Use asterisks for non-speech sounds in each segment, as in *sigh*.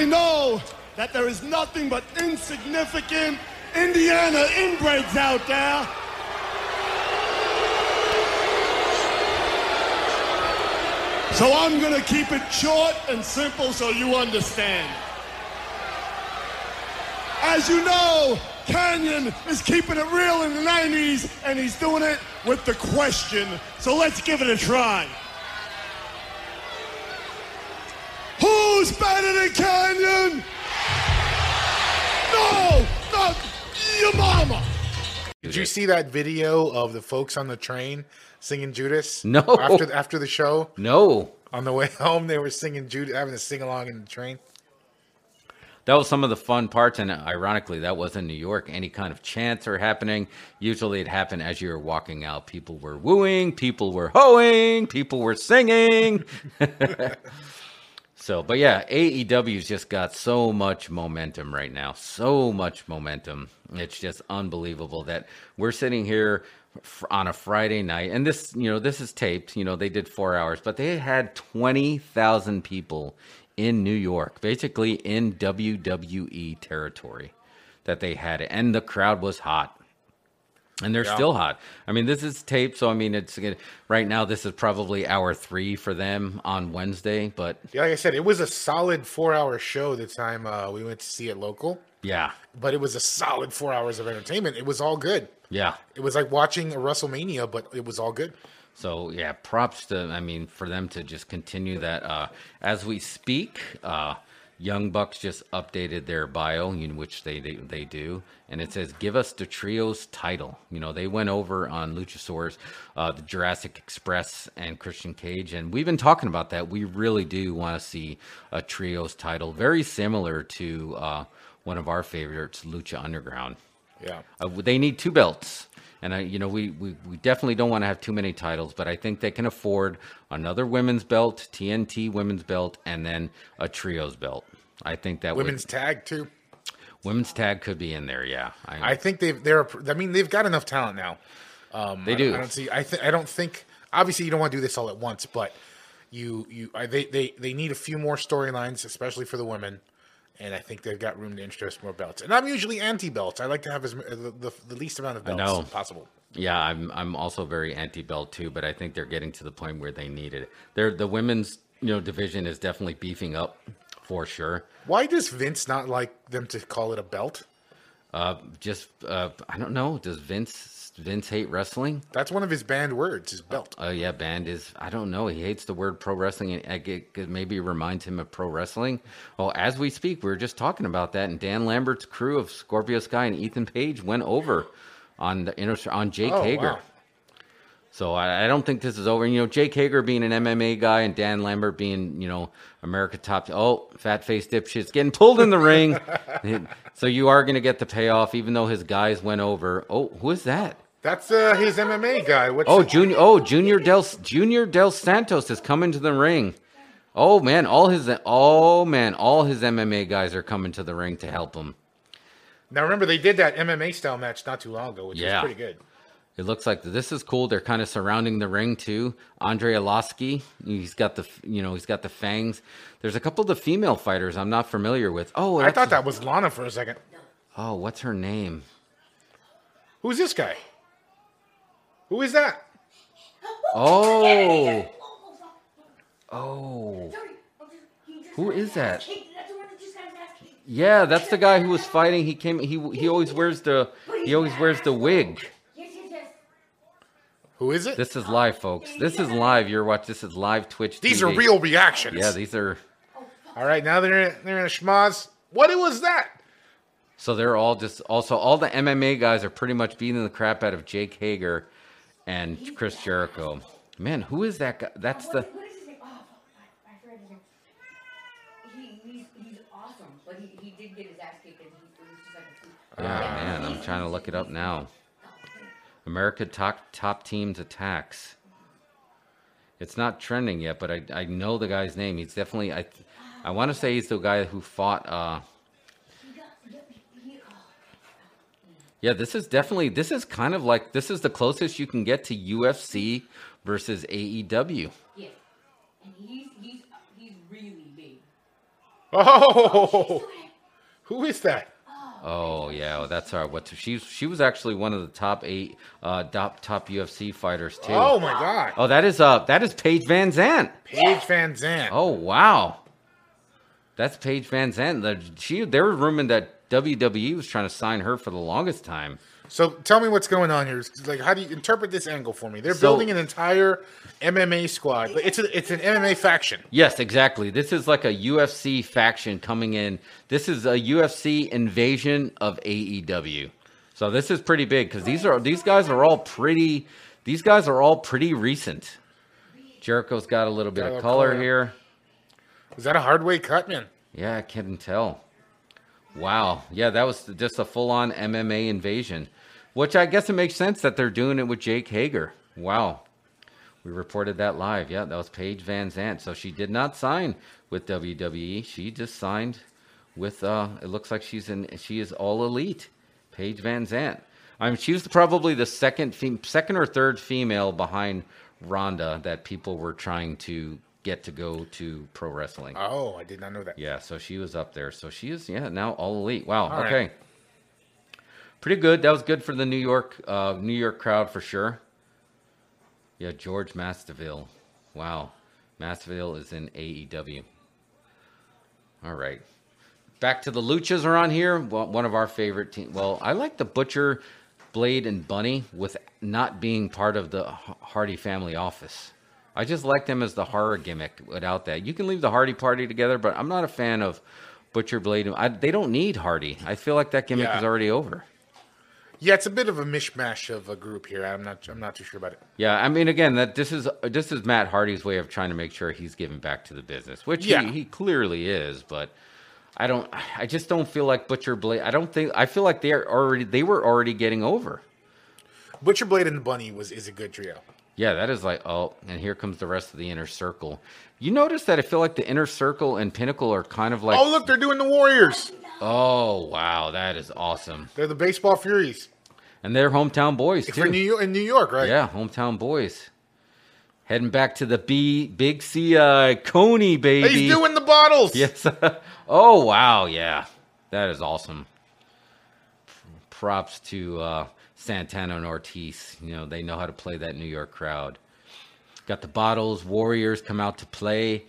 I know that there is nothing but insignificant Indiana inbreds out there. So I'm going to keep it short and simple so you understand. As you know, Canyon is keeping it real in the 90s, and he's doing it with the question. So let's give it a try. Who's better than Kanyon? No, not your mama. Did you see that video of the folks on the train singing Judas? No. After after the show, No, on the way *laughs* home, they were singing Judas, having a sing along in the train. that was some of the fun parts, and ironically, that was in New York. Any kind of chants are happening. Usually, it happened as you were walking out. People were wooing, people were hoeing, people were singing. *laughs* so, but yeah, AEW's just got so much momentum right now. So much momentum. It's just unbelievable that we're sitting here on a Friday night, and this, you know, this is taped. You know, they did four hours, but they had twenty thousand people in New York, basically in WWE territory, that they had it, and the crowd was hot. And they're Yeah. still hot. I mean, this is taped, so I mean, it's right now. This is probably hour three for them on Wednesday, but Yeah, like I said, it was a solid four-hour show the time uh, we went to see it local. yeah, But it was a solid four hours of entertainment. It was all good. yeah. It was like watching a WrestleMania, but it was all good. So yeah, props to I mean for them to just continue that. Uh, as we speak, uh, Young Bucks just updated their bio, in which they, they they do, and it says, "Give us the trios title." You know, they went over on Luchasaurus, uh, the Jurassic Express, and Christian Cage, and we've been talking about that. We really do want to see a trios title, very similar to uh, one of our favorites, Lucha Underground. Yeah. Uh, they need two belts. And I, you know, we, we, we definitely don't want to have too many titles, but I think they can afford another women's belt, TNT women's belt, and then a trios belt. I think that Women's would, tag too. women's tag could be in there. Yeah, I think they've they're. I mean, they've got enough talent now. Um, They I don't- I don't see. I th- I don't think. Obviously, you don't want to do this all at once, but you you I, they they they need a few more storylines, especially for the women. And I think they've got room to introduce more belts. And I'm usually anti belts. I like to have as the, the, the least amount of belts possible. Yeah, I'm I'm also very anti belt too, but I think they're getting to the point where they need it. They're the women's you know division is definitely beefing up for sure. Why does Vince not like them to call it a belt? Uh, just uh, I don't know. Does Vince Vince hate wrestling? That's one of his banned words. His belt. Oh yeah, banned is. I don't know. He hates the word pro wrestling. and I get, it maybe reminds him of pro wrestling. Well, as we speak, we are just talking about that, and Dan Lambert's crew of Scorpio Sky and Ethan Page went over on the inter- on Jake Oh, Hager. wow. So I, I don't think this is over. You know, Jake Hager being an MMA guy and Dan Lambert being, you know, America top. Oh, fat face dipshit's getting pulled in the ring. *laughs* so you are going to get the payoff, even though his guys went over. Oh, who is that? That's uh, his MMA guy. What's Oh, Junior. Oh, Junior Del Junior dos Santos has come into the ring. Oh man, all his oh man, all his MMA guys are coming to the ring to help him. Now remember, they did that MMA style match not too long ago, which Yeah. was pretty good. It looks like this is cool. They're kind of surrounding the ring too. Andrei Arlovski, he's got the you know he's got the fangs. There's a couple of the female fighters I'm not familiar with. Oh, I thought that was Lana for a second. Oh, what's her name? Who's this guy? Who is that? Oh, oh, Who is that? yeah, that's the guy who was fighting. He came. He he always wears the he always wears the wig. Who is it? This is live, folks. This is live. You're watching. This is live Twitch. These TV. are real reactions. Yeah, these are. All right, now they're they're in a schmoz. What was that? So they're all just also all the MMA guys are pretty much beating the crap out of Jake Hager and Chris Jericho. Man, who is that guy? That's the What oh, is his name? Oh, I, I forgot his he's, he's awesome, but he, he did get his ass kicked, and he it was just like a yeah, man. I'm trying to look it up now. America top top teams attacks. It's not trending yet, but I I know the guy's name. He's definitely I I want to say he's the guy who fought. uh He got, he, he, oh, Yeah, this is definitely this is kind of like this is the closest you can get to UFC versus AEW. yeah, and he's he's he's really big. Oh, who is that? Oh yeah, well, that's our what she she was actually one of the top eight uh top top UFC fighters too. Oh my God, Oh, that is uh that is Paige VanZant. Paige VanZant. Oh wow, that's Paige VanZant. The, she they were rumoring that WWE was trying to sign her for the longest time. So tell me what's going on here. Like, how do you interpret this angle for me? They're So- building an entire MMA squad. But It's a, it's an MMA faction. Yes, exactly. This is like a UFC faction coming in. This is a UFC invasion of AEW. So this is pretty big because these are these guys are all pretty. These guys are all pretty recent. Jericho's got a little bit Got of color color. here. Is that a hard way cut, man? Yeah, I can't tell. Wow. Yeah, that was just a full on MMA invasion, which I guess it makes sense that they're doing it with Jake Hager. Wow. We reported that live. Yeah, that was Paige VanZant. So she did not sign with WWE. She just signed with, uh, it looks like she's in, she is all elite. Paige VanZant. I mean, she was probably the second, fem- second or third female behind Ronda that people were trying to get to go to pro wrestling. Oh, I did not know that. Yeah, so she was up there. So she is, yeah, now all elite. Wow. All okay. right. Pretty good. That was good for the New York, uh, New York crowd for sure. Yeah, George Masvidal. Wow, Masvidal is in AEW. All right. Back to the Luchas are on here. Well, one of our favorite team. Well, I like the Butcher, Blade, and Bunny with not being part of the Hardy family office. I just like them as the horror gimmick without that. You can leave the Hardy party together, but I'm not a fan of Butcher, Blade. I, they don't need Hardy. I feel like that gimmick Yeah. is already over. Yeah, it's a bit of a mishmash of a group here. I'm not. I'm not too sure about it. Yeah, I mean, again, that this is this is Matt Hardy's way of trying to make sure he's giving back to the business, which Yeah. he, he clearly is. But I don't, I just don't feel like Butcher Blade. I don't think I feel like they're already they were already getting over. Butcher Blade and the Bunny was is a good trio. Yeah, that is like oh, and here comes the rest of the inner circle. You notice that I feel like the inner circle and Pinnacle are kind of like Oh, look, they're doing the Warriors. Oh wow, that is awesome, They're the baseball Furies and they're hometown boys for New. York, in New York, right? Yeah, hometown boys. Heading back to the B Big CI Coney baby. He's doing the bottles. Yes. *laughs* oh wow, yeah, that is awesome. Props to uh, Santana and Ortiz. You know they know how to play that New York crowd. Got the bottles. Warriors come out to play.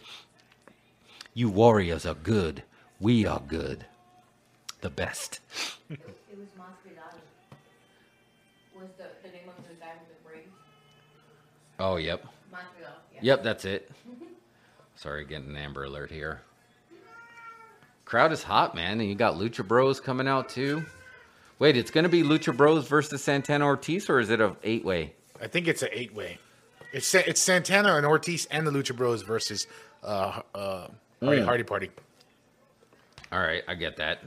You Warriors are good. We are good. The best. It was Masvidal. Was the, the name of the guy with the braids? Oh yep, Masvidal. Yeah. yep. That's it. *laughs* Sorry, getting an Amber Alert here. Crowd is hot, man, and you got Lucha Bros coming out too. Wait, it's going to be Lucha Bros versus Santana Ortiz, or is it a eight way? I think it's an eight way. It's it's Santana and Ortiz and the Lucha Bros versus uh, uh, Hardy, Mm. Hardy Party. All right, I get that.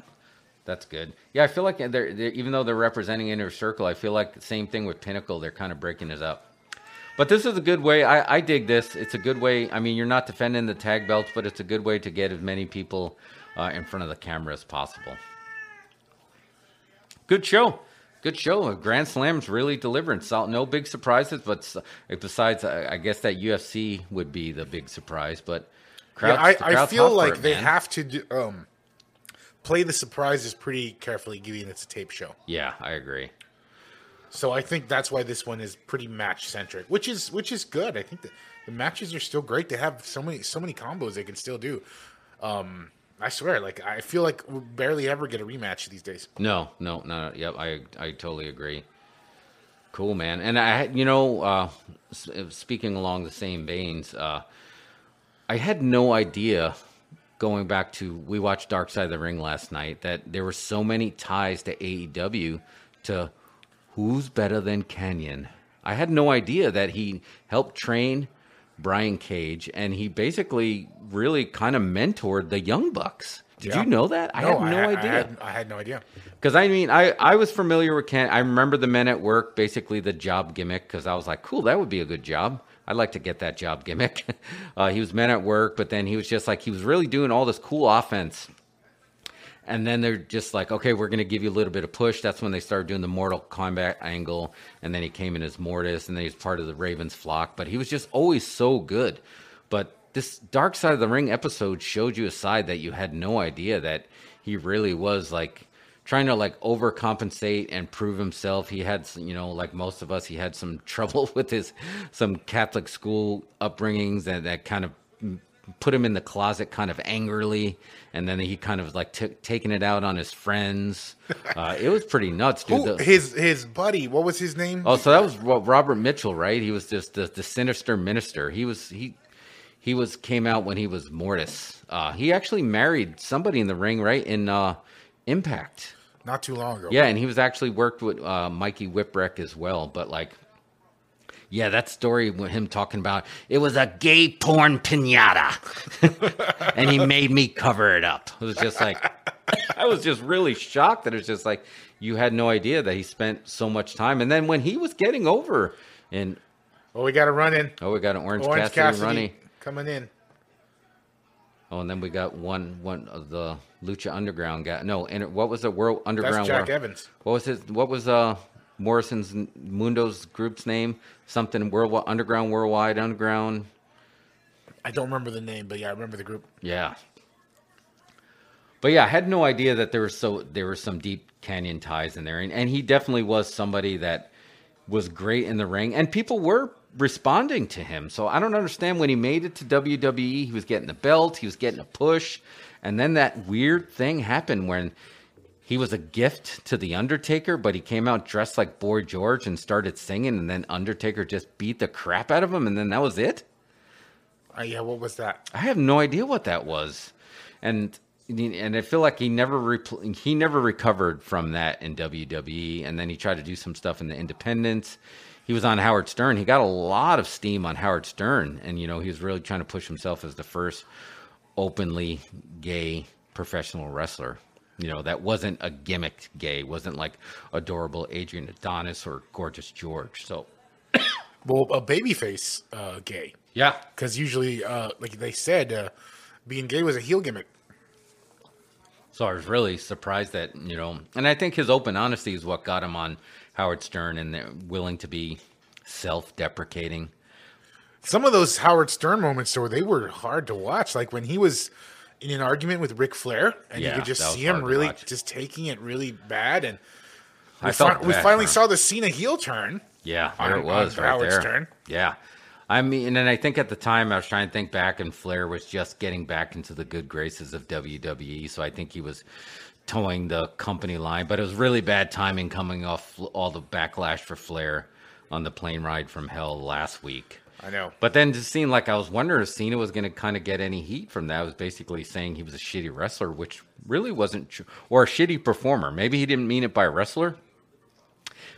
That's good. Yeah, I feel like they're, they're even though they're representing Inner Circle, I feel like the same thing with Pinnacle. They're kind of breaking it up. But this is a good way. I, I dig this. It's a good way. I mean, you're not defending the tag belts, but it's a good way to get as many people uh, in front of the camera as possible. Good show. Good show. Grand Slam's really delivering. So, no big surprises, but besides, I, I guess that UFC would be the big surprise. But crowds, yeah, I, I feel like it, they have to do, um, play the surprises pretty carefully, given it's a tape show. Yeah, I agree. So I think that's why this one is pretty match centric, which is which is good. I think the, the matches are still great. They have so many so many combos they can still do. Um, I swear, like I feel like we barely ever get a rematch these days. No, no, no. Yep, I I totally agree. Cool, man. And I, had- you know, uh, speaking along the same veins, uh, I had no idea going back to we watched Dark Side of the Ring last night that there were so many ties to AEW to who's better than Canyon. I had no idea that he helped train Brian Cage and he basically really kind of mentored the Young Bucks. Did Yeah. you know that? I had no I, idea. I had, I had no idea. Because I mean, I, I was familiar with Ken. I remember the men at work, basically the job gimmick, because I was like, cool, that would be a good job. I'd like to get that job gimmick. *laughs* uh, he was men at work, but then he was just like, he was really doing all this cool offense. And then they're just like, okay, we're going to give you a little bit of push. That's when they started doing the Mortal Kombat angle. And then he came in as Mortis, and then he was part of the Ravens flock. But he was just always so good. But this Dark Side of the Ring episode showed you a side that you had no idea that he really was like trying to like overcompensate and prove himself. He had, some- you know, like most of us, he had some *laughs* trouble with his some Catholic school upbringings that that kind of put him in the closet kind of angrily and then he kind of like took taking it out on his friends *laughs* uh, it was pretty nuts dude Who, The- his his buddy? What was his name? Oh, so that was Ro- Robert Mitchell, right? He was just the, the sinister minister. He was he he was came out when he was Mortis. Uh, he actually married somebody in the ring, right? In uh, Impact. Not too long ago. Yeah, and he was actually worked with uh, Mikey Whipwreck as well. But like, yeah, that story with him talking about it was a gay porn pinata, *laughs* and he made me cover it up. It was just like *laughs* I was just really shocked that it was just like you had no idea that he spent so much time. And then when he was getting over, and Well, we got a run in. oh, we got an Orange, Orange Cassidy, Cassidy running. coming in. Oh, and then we got one one of the Lucha Underground guy. No, and what was the World Underground? That's Jack World- Evans. What was his? What was uh Morrison's Mundo's group's name? Something World Underground Worldwide Underground. I don't remember the name, but yeah, I remember the group. Yeah. But yeah, I had no idea that there was so there were some deep canyon ties in there, and, and he definitely was somebody that was great in the ring, and people were responding to him. So I don't understand when he made it to WWE, he was getting the belt, he was getting a push, and then that weird thing happened when he was a gift to the Undertaker, but he came out dressed like Boy George and started singing, and then Undertaker just beat the crap out of him, and then that was it. Uh, yeah, what was that? I have no idea what that was, and and I feel like he never repl- he never recovered from that in WWE, and then he tried to do some stuff in the Independents. He was on Howard Stern. He got a lot of steam on Howard Stern, and you know he was really trying to push himself as the first openly gay professional wrestler. You know that wasn't a gimmick gay, wasn't like adorable Adrian Adonis or gorgeous George. So *coughs* Well, a babyface uh, gay. yeah, Because usually, uh, like they said, uh, being gay was a heel gimmick. So I was really surprised that you know, and I think his open honesty is what got him on Howard Stern, and they're willing to be self-deprecating. Some of those Howard Stern moments, though, they were hard to watch. Like when he was in an argument with Ric Flair, and Yeah, you could just see him really just taking it really bad. And we, I felt fin- we finally saw the Cena heel turn. Yeah, there on- it was right Howard there. Stern. Yeah, I mean, and I think at the time I was trying to think back, and Flair was just getting back into the good graces of WWE, so I think he was toeing the company line. But it was really bad timing coming off all the backlash for Flair on the plane ride from hell last week. I know. But then it seemed like I was wondering if Cena was going to kind of get any heat from that. I was basically saying he was a shitty wrestler, which really wasn't true, or a shitty performer. Maybe he didn't mean it by wrestler.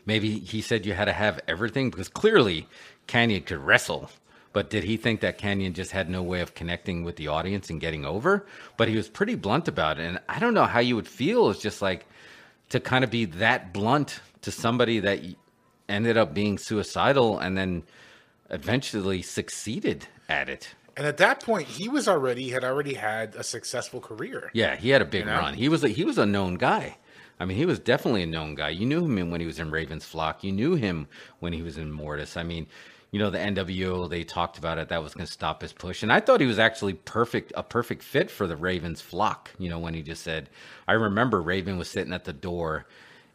Maybe he said you had to have everything because clearly Canyon could wrestle. But did he think that Canyon just had no way of connecting with the audience and getting over? But he was pretty blunt about it. And I don't know how you would feel is just like to kind of be that blunt to somebody that ended up being suicidal and then eventually succeeded at it. And at that point, he was already had already had a successful career. Yeah, he had a big know? run. He was a, he was a known guy. I mean, he was definitely a known guy. You knew him when he was in Ravens Flock. You knew him when he was in Mortis. I mean, you know, the NWO they talked about it that was going to stop his push, and I thought he was actually perfect, a perfect fit for the Ravens Flock. You know, when he just said, I remember Raven was sitting at the door,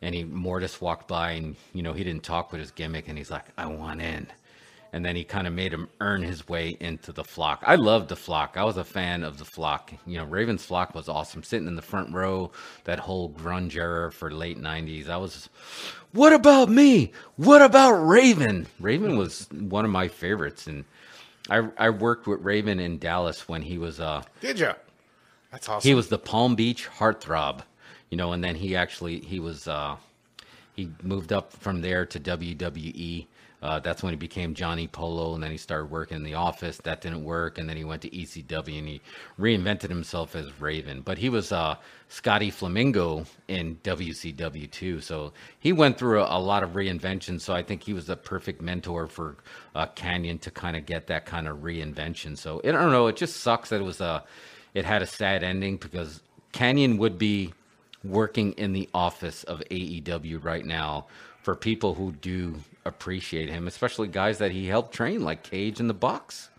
and he Mortis walked by, and you know, he didn't talk with his gimmick, and he's like, I want in and then he kind of made him earn his way into the flock. I loved the flock. I was a fan of the flock. You know, Raven's flock was awesome. Sitting in the front row, that whole grunge era for late '90s. I was, what about me? What about Raven? Raven was one of my favorites, and I I worked with Raven in Dallas when he was uh Did you? That's awesome. he was the Palm Beach heartthrob, you know, and then he actually he was uh, he moved up from there to WWE. Uh, that's when he became Johnny Polo, and then he started working in the office. That didn't work, and then he went to ECW and he reinvented himself as Raven. But he was uh, Scotty Flamingo in WCW too, so he went through a, a lot of reinvention. So I think he was the perfect mentor for uh, Canyon to kind of get that kind of reinvention. So I don't know. It just sucks that it was a it had a sad ending because Canyon would be working in the office of AEW right now for people who do appreciate him, especially guys that he helped train like Cage and the Bucks.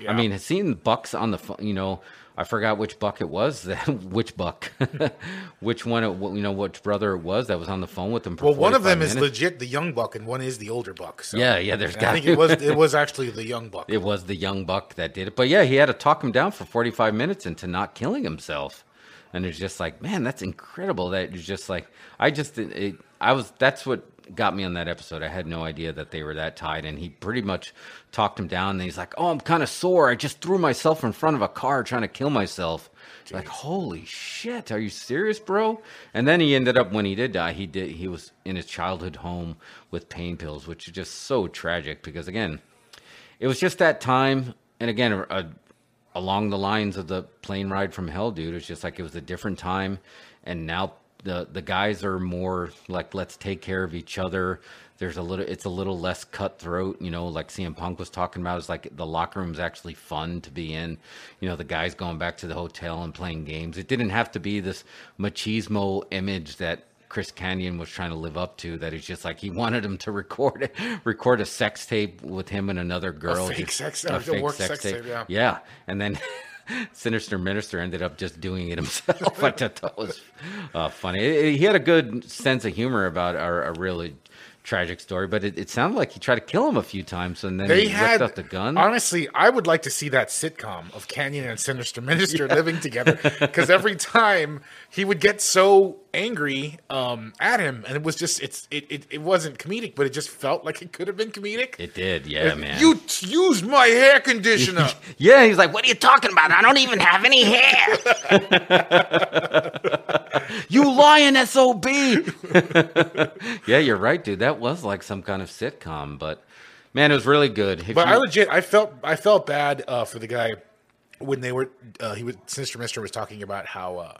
Yeah. I mean, seeing Bucks on the phone, you know, I forgot which Buck it was. That *laughs* which Buck, *laughs* which one? It, you know, which brother it was that was on the phone with him. Well, one of 45 them is legit the young buck, and one is the older buck. So. Yeah, yeah. There's I think it was it was actually the young buck. *laughs* It was the young buck that did it. But yeah, he had to talk him down for 45 minutes into not killing himself. And it's just like, man, that's incredible. That it's just like, I just, it, I was, that's what got me on that episode. I had no idea that they were that tied. And he pretty much talked him down. And he's like, oh, I'm kind of sore. I just threw myself in front of a car trying to kill myself. Like, holy shit, are you serious, bro? And then he ended up when he did die, he did he was in his childhood home with pain pills, which is just so tragic because again, it was just that time and again a, along the lines of the plane ride from hell dude it's just like it was a different time and now the the guys are more like let's take care of each other there's a little it's a little less cutthroat you know like CM Punk was talking about it's like the locker room's actually fun to be in you know the guys going back to the hotel and playing games it didn't have to be this machismo image that Chris Canyon was trying to live up to. That it's just like he *laughs* wanted him to record it, record a sex tape with him and another girl. fake just- sex- a a fake work sex sex tape. tape, yeah. Yeah, and then *laughs* Sinister Minister ended up just doing it himself. *laughs* *laughs* I thought that was uh, funny. He had a good sense of humor about our, a really tragic story, but it, it sounded like he tried to kill him a few times, and then They he had out the gun. Honestly, I would like to see that sitcom of Canyon and Sinister Minister *laughs* living together because every time he would get so angry um, at him, and it was just it's it, it it wasn't comedic, but it just felt like it could have been comedic. it did, yeah, man. You t- use my hair conditioner. *laughs* yeah, he's like, "What are you talking about? I don't even have any hair." *laughs* you lying sob. *laughs* yeah, you're right, dude. That was like some kind of sitcom, but man, it was really good. If But you- I legit, I felt, I felt bad uh, for the guy when they were. Uh, he was Sinister Mister was talking about how uh,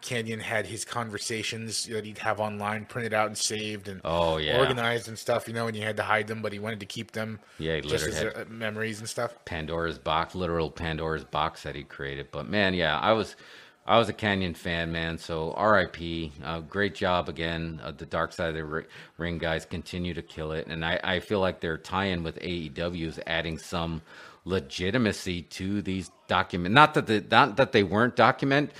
Canyon had his conversations that he'd have online printed out and saved and Oh, yeah. organized and stuff. You know, and you had to hide them, but he wanted to keep them. Yeah, he just as literally uh, memories and stuff. Pandora's box, literal Pandora's box that he created. But man, yeah, I was, I was a Canyon fan, man. So R.I.P. Uh, great job again. Uh, the Dark Side of the Ri- Ring guys continue to kill it, and I, I feel like their tie-in with AEW is adding some legitimacy to these document. Not that the not that they weren't document,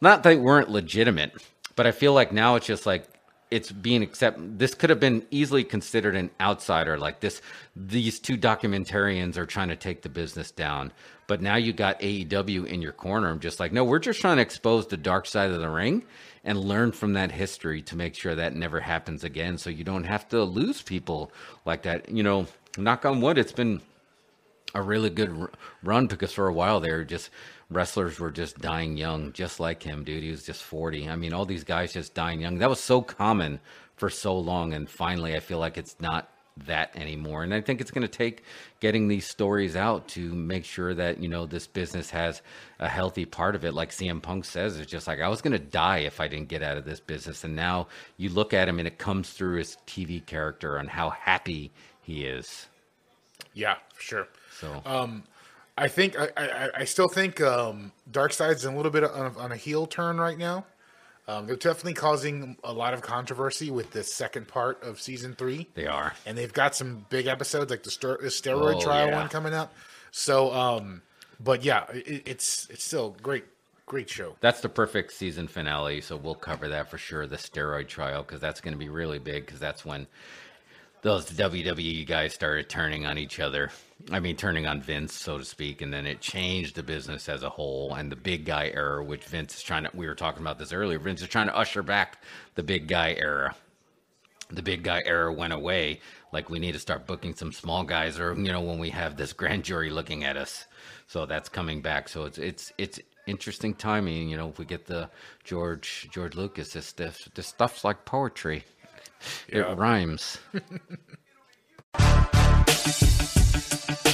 not that they weren't legitimate, but I feel like now it's just like it's being accept this could have been easily considered an outsider like this these two documentarians are trying to take the business down. But now you got AEW in your corner I'm just like no we're just trying to expose the dark side of the ring and learn from that history to make sure that never happens again. So you don't have to lose people like that. You know knock on wood it's been a really good run because for a while there just wrestlers were just dying young just like him dude. He was just 40 i mean all these guys just dying young. That was so common for so long and finally i feel like it's not that anymore. And i think it's going to take getting these stories out to make sure that you know this business has a healthy part of it. Like cm punk says it's just like i was going to die if i didn't get out of this business. And now you look at him and it comes through his tv character and how happy he is. Yeah, for sure. so um, I think I, I, I still think um, Dark Side's in a little bit on a, on a heel turn right now. Um, they're definitely causing a lot of controversy with the second part of season three, they are and they've got some big episodes like the, ster- the steroid Oh, trial yeah. one coming up. So, um, but yeah, it, it's it's still a great great show. That's the perfect season finale, so we'll cover that for sure. The steroid trial, because that's going to be really big, because that's when those WWE guys started turning on each other. I mean, turning on Vince, so to speak, and then it changed the business as a whole. And the big guy era, which Vince is trying to, we were talking about this earlier, Vince is trying to usher back the big guy era. The big guy era went away. Like, we need to start booking some small guys, or, you know, when we have this grand jury looking at us. So that's coming back. So it's, it's, it's, interesting timing you know if we get the george george lucas this stuff this stuff's like poetry it rhymes. *laughs*